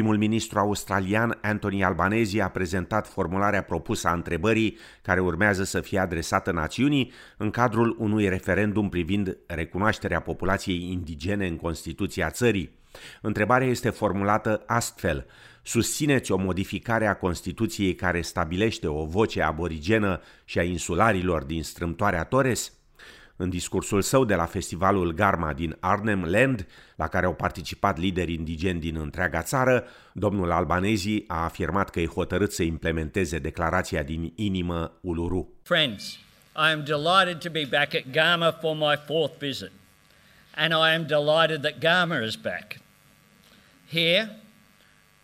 Primul ministru australian Anthony Albanese a prezentat formularea propusă a întrebării care urmează să fie adresată națiunii în cadrul unui referendum privind recunoașterea populației indigene în Constituția țării. Întrebarea este formulată astfel. Susțineți o modificare a Constituției care stabilește o voce aborigenă și a insularilor din strâmtoarea Torres? În discursul său de la festivalul Garma din Arnhem Land, la care au participat lideri indigeni din întreaga țară, domnul Albanezi a afirmat că e hotărât să implementeze declarația din inimă Uluru. Friends, I am delighted to be back at Garma for my fourth visit. And I am delighted that Garma is back. Here,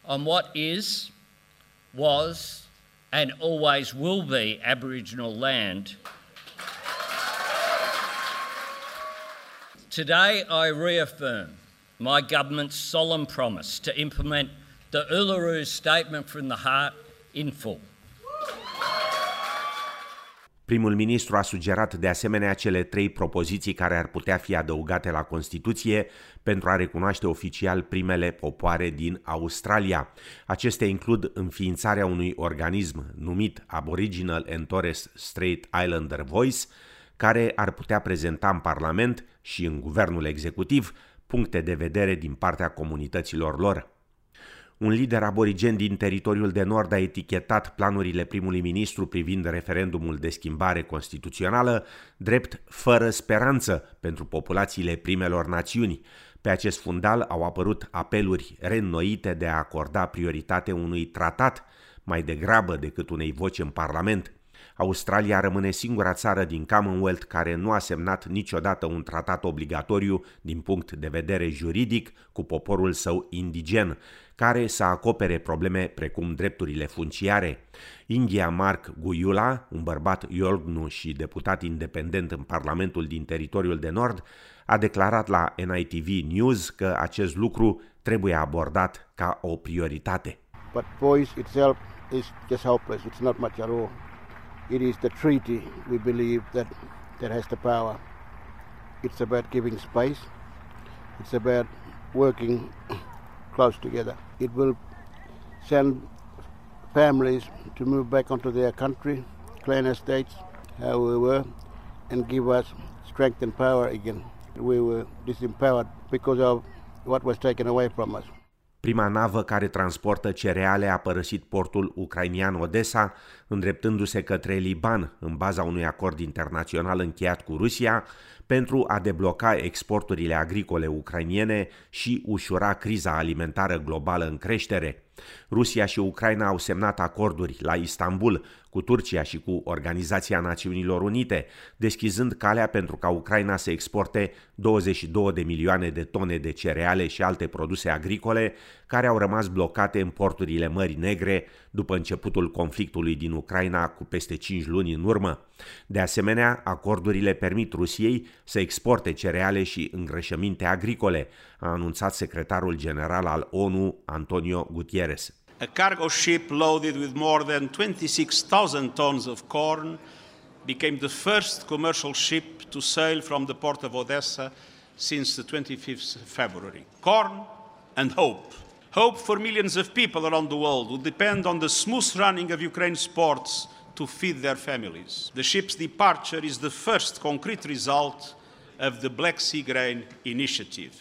on what is, was, and always will be Aboriginal land Today, I reaffirm my government's solemn promise to implement the Uluru Statement from the Heart in full. Primul ministru a sugerat de asemenea cele trei propoziții care ar putea fi adăugate la Constituție pentru a recunoaște oficial primele popoare din Australia. Acestea includ înființarea unui organism numit Aboriginal and Torres Strait Islander Voice, care ar putea prezenta în Parlament și în guvernul executiv puncte de vedere din partea comunităților lor. Un lider aborigen din teritoriul de nord a etichetat planurile primului ministru privind referendumul de schimbare constituțională drept fără speranță pentru populațiile primelor națiuni. Pe acest fundal au apărut apeluri reînnoite de a acorda prioritate unui tratat mai degrabă decât unei voci în Parlament. Australia rămâne singura țară din Commonwealth care nu a semnat niciodată un tratat obligatoriu din punct de vedere juridic cu poporul său indigen, care să acopere probleme precum drepturile funciare. India Mark Guyula, un bărbat iorgnu și deputat independent în Parlamentul din teritoriul de nord, a declarat la NITV News că acest lucru trebuie abordat ca o prioritate. But voice itself is just hopeless. It's not much at all. It is the treaty, we believe, that, that has the power. It's about giving space. It's about working close together. It will send families to move back onto their country, clan estates, how we were, and give us strength and power again. We were disempowered because of what was taken away from us. Prima navă care transportă cereale a părăsit portul ucrainian Odessa, îndreptându-se către Liban în baza unui acord internațional încheiat cu Rusia pentru a debloca exporturile agricole ucrainiene și ușura criza alimentară globală în creștere. Rusia și Ucraina au semnat acorduri la Istanbul cu Turcia și cu Organizația Națiunilor Unite, deschizând calea pentru ca Ucraina să exporte 22 de milioane de tone de cereale și alte produse agricole care au rămas blocate în porturile Mării Negre după începutul conflictului din Ucraina cu peste 5 luni în urmă. De asemenea, acordurile permit Rusiei să exporte cereale și îngrășăminte agricole, a anunțat secretarul general al ONU Antonio Gutierrez. A cargo ship loaded with more than 26,000 tons of corn became the first commercial ship to sail from the port of Odessa since the 25th February. Corn and hope. Hope for millions of people around the world who depend on the smooth running of Ukraine's ports to feed their families. The ship's departure is the first concrete result of the Black Sea Grain Initiative.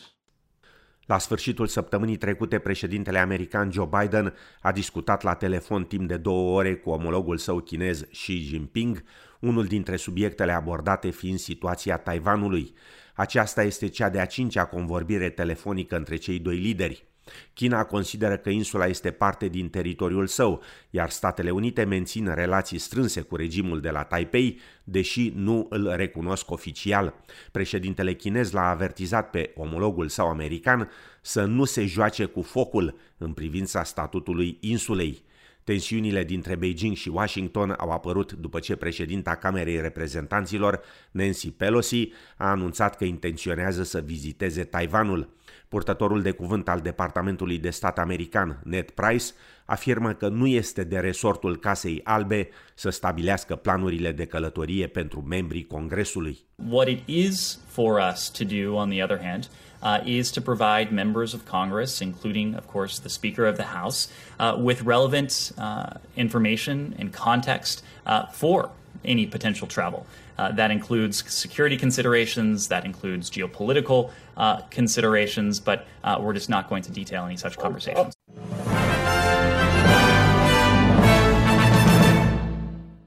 La sfârșitul săptămânii trecute, președintele american Joe Biden a discutat la telefon timp de două ore cu omologul său chinez Xi Jinping, unul dintre subiectele abordate fiind situația Taiwanului. Aceasta este cea de-a cincea convorbire telefonică între cei doi lideri. China consideră că insula este parte din teritoriul său, iar Statele Unite mențin relații strânse cu regimul de la Taipei, deși nu îl recunosc oficial. Președintele chinez l-a avertizat pe omologul său american să nu se joace cu focul în privința statutului insulei. Tensiunile dintre Beijing și Washington au apărut după ce președinta Camerei Reprezentanților, Nancy Pelosi, a anunțat că intenționează să viziteze Taiwanul. Purtătorul de cuvânt al Departamentului de Stat american, Ned Price, afirmă că nu este de resortul Casei Albe să stabilească planurile de călătorie pentru membrii Congresului. What it is for us to do, on the other hand, uh, is to provide members of Congress, including, of course, the Speaker of the House, uh, with relevant uh, information and context uh, for any potential travel. Uh, that includes security considerations, that includes geopolitical uh, considerations, but we're just not going to detail any such conversations.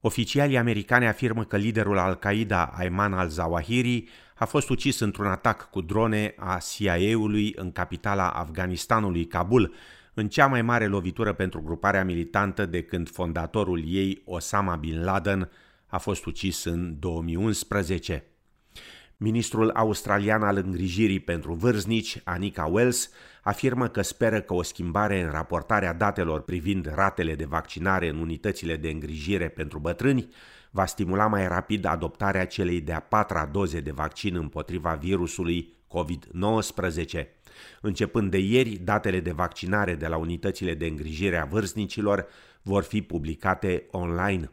Oficialii americani afirmă că liderul Al-Qaeda, Ayman al-Zawahiri, a fost ucis într-un atac cu drone a CIA-ului în capitala Afganistanului, Kabul, în cea mai mare lovitură pentru gruparea militantă de când fondatorul ei, Osama Bin Laden, a fost ucis în 2011. Ministrul australian al îngrijirii pentru vârstnici, Anika Wells, afirmă că speră că o schimbare în raportarea datelor privind ratele de vaccinare în unitățile de îngrijire pentru bătrâni va stimula mai rapid adoptarea celei de-a patra doze de vaccin împotriva virusului COVID-19. Începând de ieri, datele de vaccinare de la unitățile de îngrijire a vârstnicilor vor fi publicate online.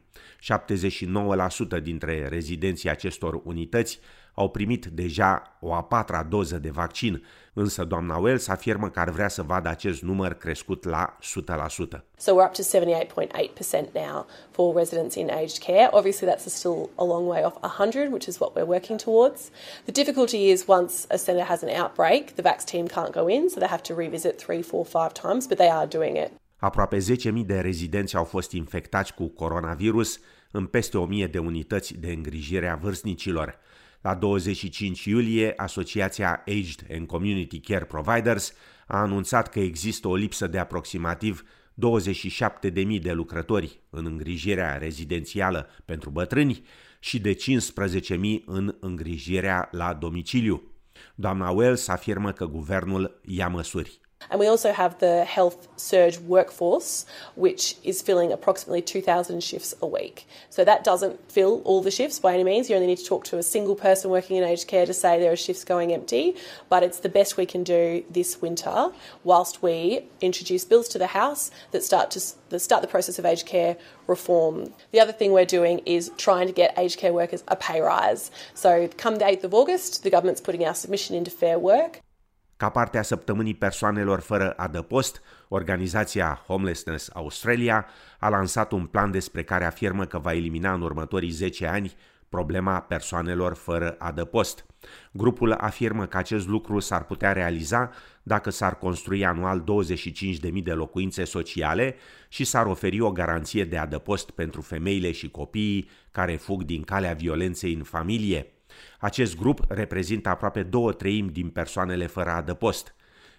79% dintre rezidenții acestor unități au primit deja o a patra doză de vaccin, însă doamna Wells afirmă că ar vrea să vadă acest număr crescut la 100%. So we're up to 78.8% now for residents in aged care. Obviously that's still a long way off 100, which is what we're working towards. The difficulty is once a centre has an outbreak, the VAX team can't go in, so they have to revisit three, four, five times, but they are doing it. Aproape 10.000 de rezidenți au fost infectați cu coronavirus în peste 1.000 de unități de îngrijire a vârstnicilor. La 25 iulie, Asociația Aged and Community Care Providers a anunțat că există o lipsă de aproximativ 27.000 de lucrători în îngrijirea rezidențială pentru bătrâni și de 15.000 în îngrijirea la domiciliu. Doamna Wells afirmă că guvernul ia măsuri. And we also have the health surge workforce, which is filling approximately 2,000 shifts a week. So that doesn't fill all the shifts by any means. You only need to talk to a single person working in aged care to say there are shifts going empty. But it's the best we can do this winter whilst we introduce bills to the House that start to that start the process of aged care reform. The other thing we're doing is trying to get aged care workers a pay rise. So come the 8th of August, the government's putting our submission into Fair Work. Ca parte a săptămânii persoanelor fără adăpost, organizația Homelessness Australia a lansat un plan despre care afirmă că va elimina în următorii 10 ani problema persoanelor fără adăpost. Grupul afirmă că acest lucru s-ar putea realiza dacă s-ar construi anual 25.000 de locuințe sociale și s-ar oferi o garanție de adăpost pentru femeile și copiii care fug din calea violenței în familie. Acest grup reprezintă aproape două treimi din persoanele fără adăpost.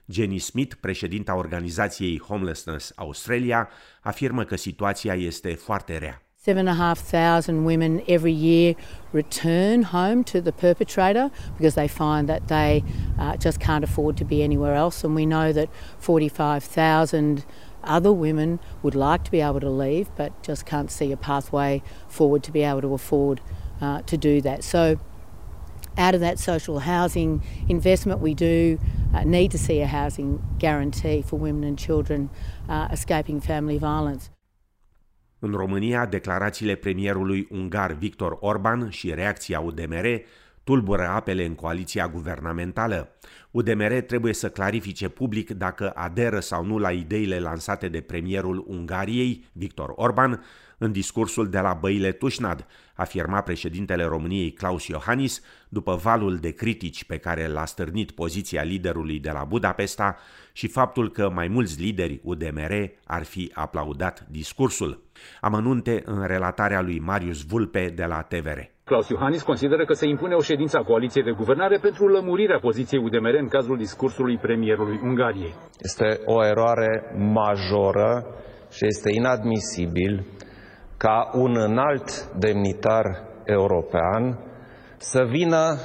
Jenny Smith, președinta organizației Homelessness Australia, afirmă că situația este foarte rea. Seven and a half thousand women every year return home to the perpetrator because they find that they uh, just can't afford to be anywhere else. And we know that 45,000 other women would like to be able to leave but just can't see a pathway forward to be able to afford uh, to do that. So out of that social housing investment, we do uh, need to see a housing guarantee for women and children uh, escaping family violence. În România, declarațiile premierului ungar Victor Orban și reacția UDMR tulbură apele în coaliția guvernamentală. UDMR trebuie să clarifice public dacă aderă sau nu la ideile lansate de premierul Ungariei, Victor Orban, în discursul de la Băile Tușnad, afirma președintele României Claus Iohannis după valul de critici pe care l-a stârnit poziția liderului de la Budapesta și faptul că mai mulți lideri UDMR ar fi aplaudat discursul. Amănunte în relatarea lui Marius Vulpe de la TVR. Claus Iohannis consideră că se impune o ședință a coaliției de guvernare pentru lămurirea poziției UDMR în cazul discursului premierului Ungariei. Este o eroare majoră și este inadmisibil ca un înalt demnitar european să vină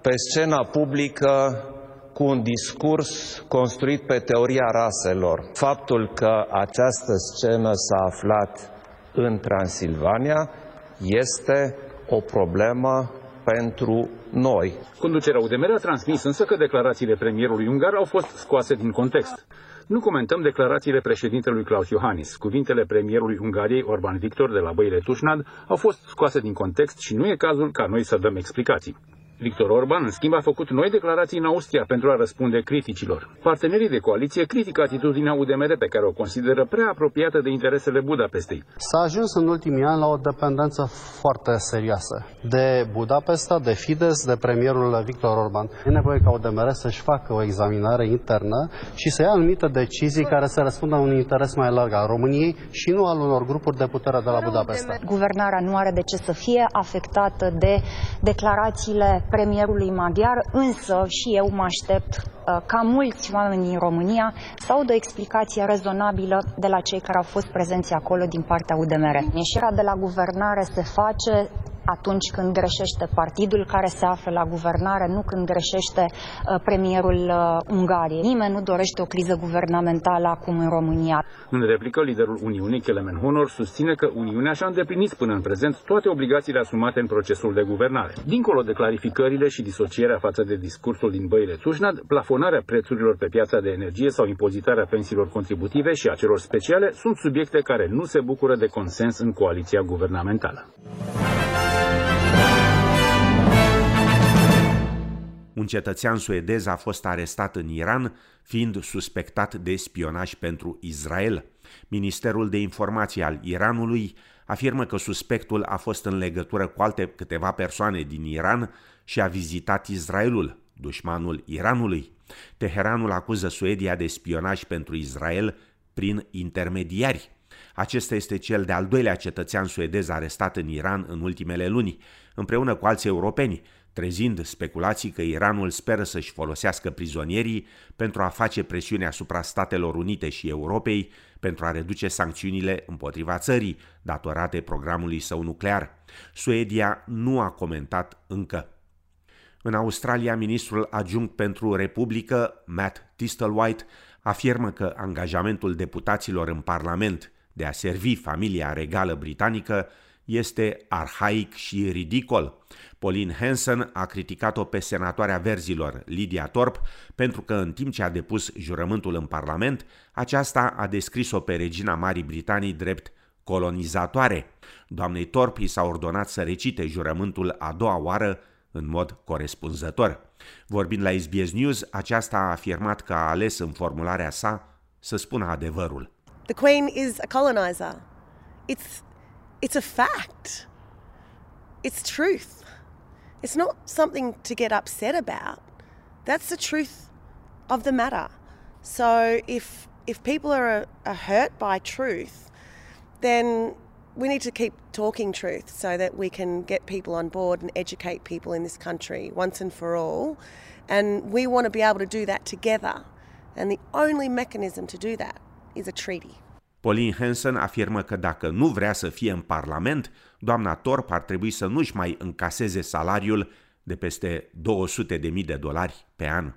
pe scena publică cu un discurs construit pe teoria raselor. Faptul că această scenă s-a aflat în Transilvania este o problemă pentru noi. Conducerea UDMR a transmis însă că declarațiile premierului ungar au fost scoase din context. Nu comentăm declarațiile președintelui Klaus Iohannis. Cuvintele premierului Ungariei, Orban Victor, de la Băile Tușnad, au fost scoase din context și nu e cazul ca noi să dăm explicații. Victor Orban, în schimb, a făcut noi declarații în Austria pentru a răspunde criticilor. Partenerii de coaliție critică atitudinea UDMR pe care o consideră prea apropiată de interesele Budapestei. S-a ajuns în ultimii ani la o dependență foarte serioasă de Budapesta, de Fidesz, de premierul Victor Orban. E nevoie ca UDMR să-și facă o examinare internă și să ia anumite decizii care să răspundă un interes mai larg al României și nu al unor grupuri de putere de la Budapesta. Guvernarea nu are de ce să fie afectată de declarațiile premierului maghiar, însă și eu mă aștept uh, ca mulți oameni din România să audă o explicație rezonabilă de la cei care au fost prezenți acolo din partea UDMR. Ieșirea de la guvernare se face atunci când greșește partidul care se află la guvernare, nu când greșește uh, premierul uh, Ungariei. Nimeni nu dorește o criză guvernamentală acum în România. În replică, liderul Uniunii, Kelemen Honor, susține că Uniunea și-a îndeplinit până în prezent toate obligațiile asumate în procesul de guvernare. Dincolo de clarificările și disocierea față de discursul din băile Tușnad, plafonarea prețurilor pe piața de energie sau impozitarea pensiilor contributive și a celor speciale sunt subiecte care nu se bucură de consens în coaliția guvernamentală. Un cetățean suedez a fost arestat în Iran, fiind suspectat de spionaj pentru Israel. Ministerul de Informații al Iranului afirmă că suspectul a fost în legătură cu alte câteva persoane din Iran și a vizitat Israelul, dușmanul Iranului. Teheranul acuză Suedia de spionaj pentru Israel prin intermediari. Acesta este cel de-al doilea cetățean suedez arestat în Iran în ultimele luni, împreună cu alți europeni, trezind speculații că Iranul speră să-și folosească prizonierii pentru a face presiune asupra Statelor Unite și Europei pentru a reduce sancțiunile împotriva țării datorate programului său nuclear. Suedia nu a comentat încă. În Australia, ministrul adjunct pentru Republică, Matt Tistelwhite, afirmă că angajamentul deputaților în Parlament de a servi familia regală britanică este arhaic și ridicol. Pauline Hanson a criticat-o pe senatoarea verzilor, Lydia Torp, pentru că în timp ce a depus jurământul în Parlament, aceasta a descris-o pe regina Marii Britanii drept colonizatoare. Doamnei Torp i s-a ordonat să recite jurământul a doua oară în mod corespunzător. Vorbind la SBS News, aceasta a afirmat că a ales în formularea sa să spună adevărul. The Queen is a colonizer. It's it's a fact. It's truth. It's not something to get upset about. That's the truth of the matter. So if if people are, are hurt by truth, then we need to keep talking truth so that we can get people on board and educate people in this country once and for all. And we want to be able to do that together. And the only mechanism to do that is a treaty. Pauline Hanson afirmă că dacă nu vrea să fie în Parlament, doamna Torp ar trebui să nu-și mai încaseze salariul de peste 200.000 de dolari pe an.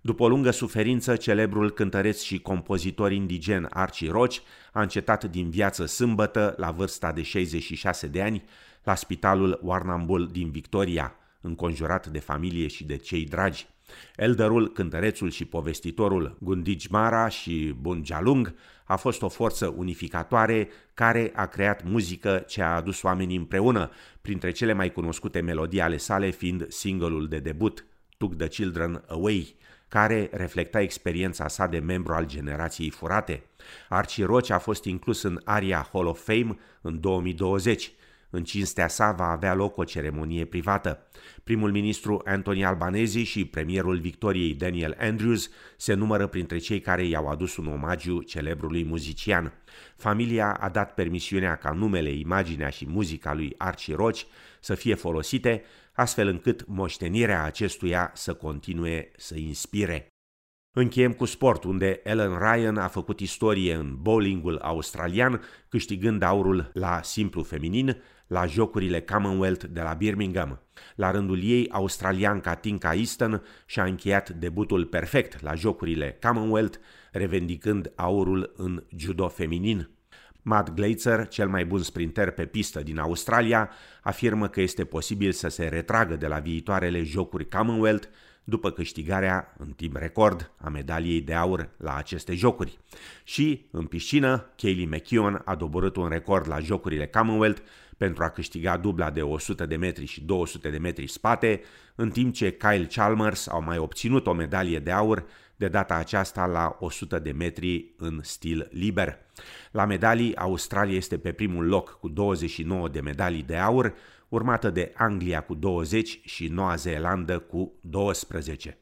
După o lungă suferință, celebrul cântăreț și compozitor indigen Archie Roach a încetat din viață sâmbătă, la vârsta de 66 de ani, la spitalul Warrnambool din Victoria, înconjurat de familie și de cei dragi. Elderul, cântărețul și povestitorul Gundijmara și Bunjalung a fost o forță unificatoare care a creat muzică ce a adus oamenii împreună, printre cele mai cunoscute melodii ale sale fiind singolul de debut, Took the Children Away, care reflecta experiența sa de membru al generației furate. Archie Roach a fost inclus în aria Hall of Fame în 2020. În cinstea sa va avea loc o ceremonie privată. Primul ministru Anthony Albanese și premierul Victoriei Daniel Andrews se numără printre cei care i-au adus un omagiu celebrului muzician. Familia a dat permisiunea ca numele, imaginea și muzica lui Archie Roach să fie folosite, astfel încât moștenirea acestuia să continue să inspire. Încheiem cu sport, unde Ellen Ryan a făcut istorie în bowlingul australian, câștigând aurul la simplu feminin la Jocurile Commonwealth de la Birmingham. La rândul ei, australianca Tinka Easton și-a încheiat debutul perfect la Jocurile Commonwealth, revendicând aurul în judo feminin. Matt Gleitzer, cel mai bun sprinter pe pistă din Australia, afirmă că este posibil să se retragă de la viitoarele jocuri Commonwealth după câștigarea în timp record a medaliei de aur la aceste jocuri. Și, în piscină, Kaylee McKeown a doborât un record la jocurile Commonwealth pentru a câștiga dubla de 100 de metri și 200 de metri spate, în timp ce Kyle Chalmers au mai obținut o medalie de aur, de data aceasta la 100 de metri în stil liber. La medalii, Australia este pe primul loc cu 29 de medalii de aur, urmată de Anglia cu 20 și Noua Zeelandă cu 12.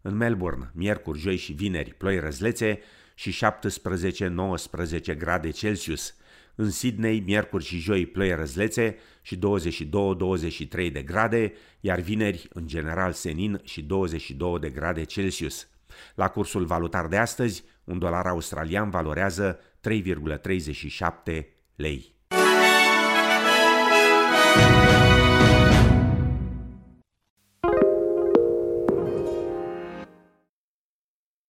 În Melbourne, miercuri, joi și vineri, ploi răzlețe și 17-19 grade Celsius. În Sydney, miercuri și joi, ploi răzlețe și 22-23 de grade, iar vineri, în general, senin și 22 de grade Celsius. La cursul valutar de astăzi, un dolar australian valorează 3,37 lei.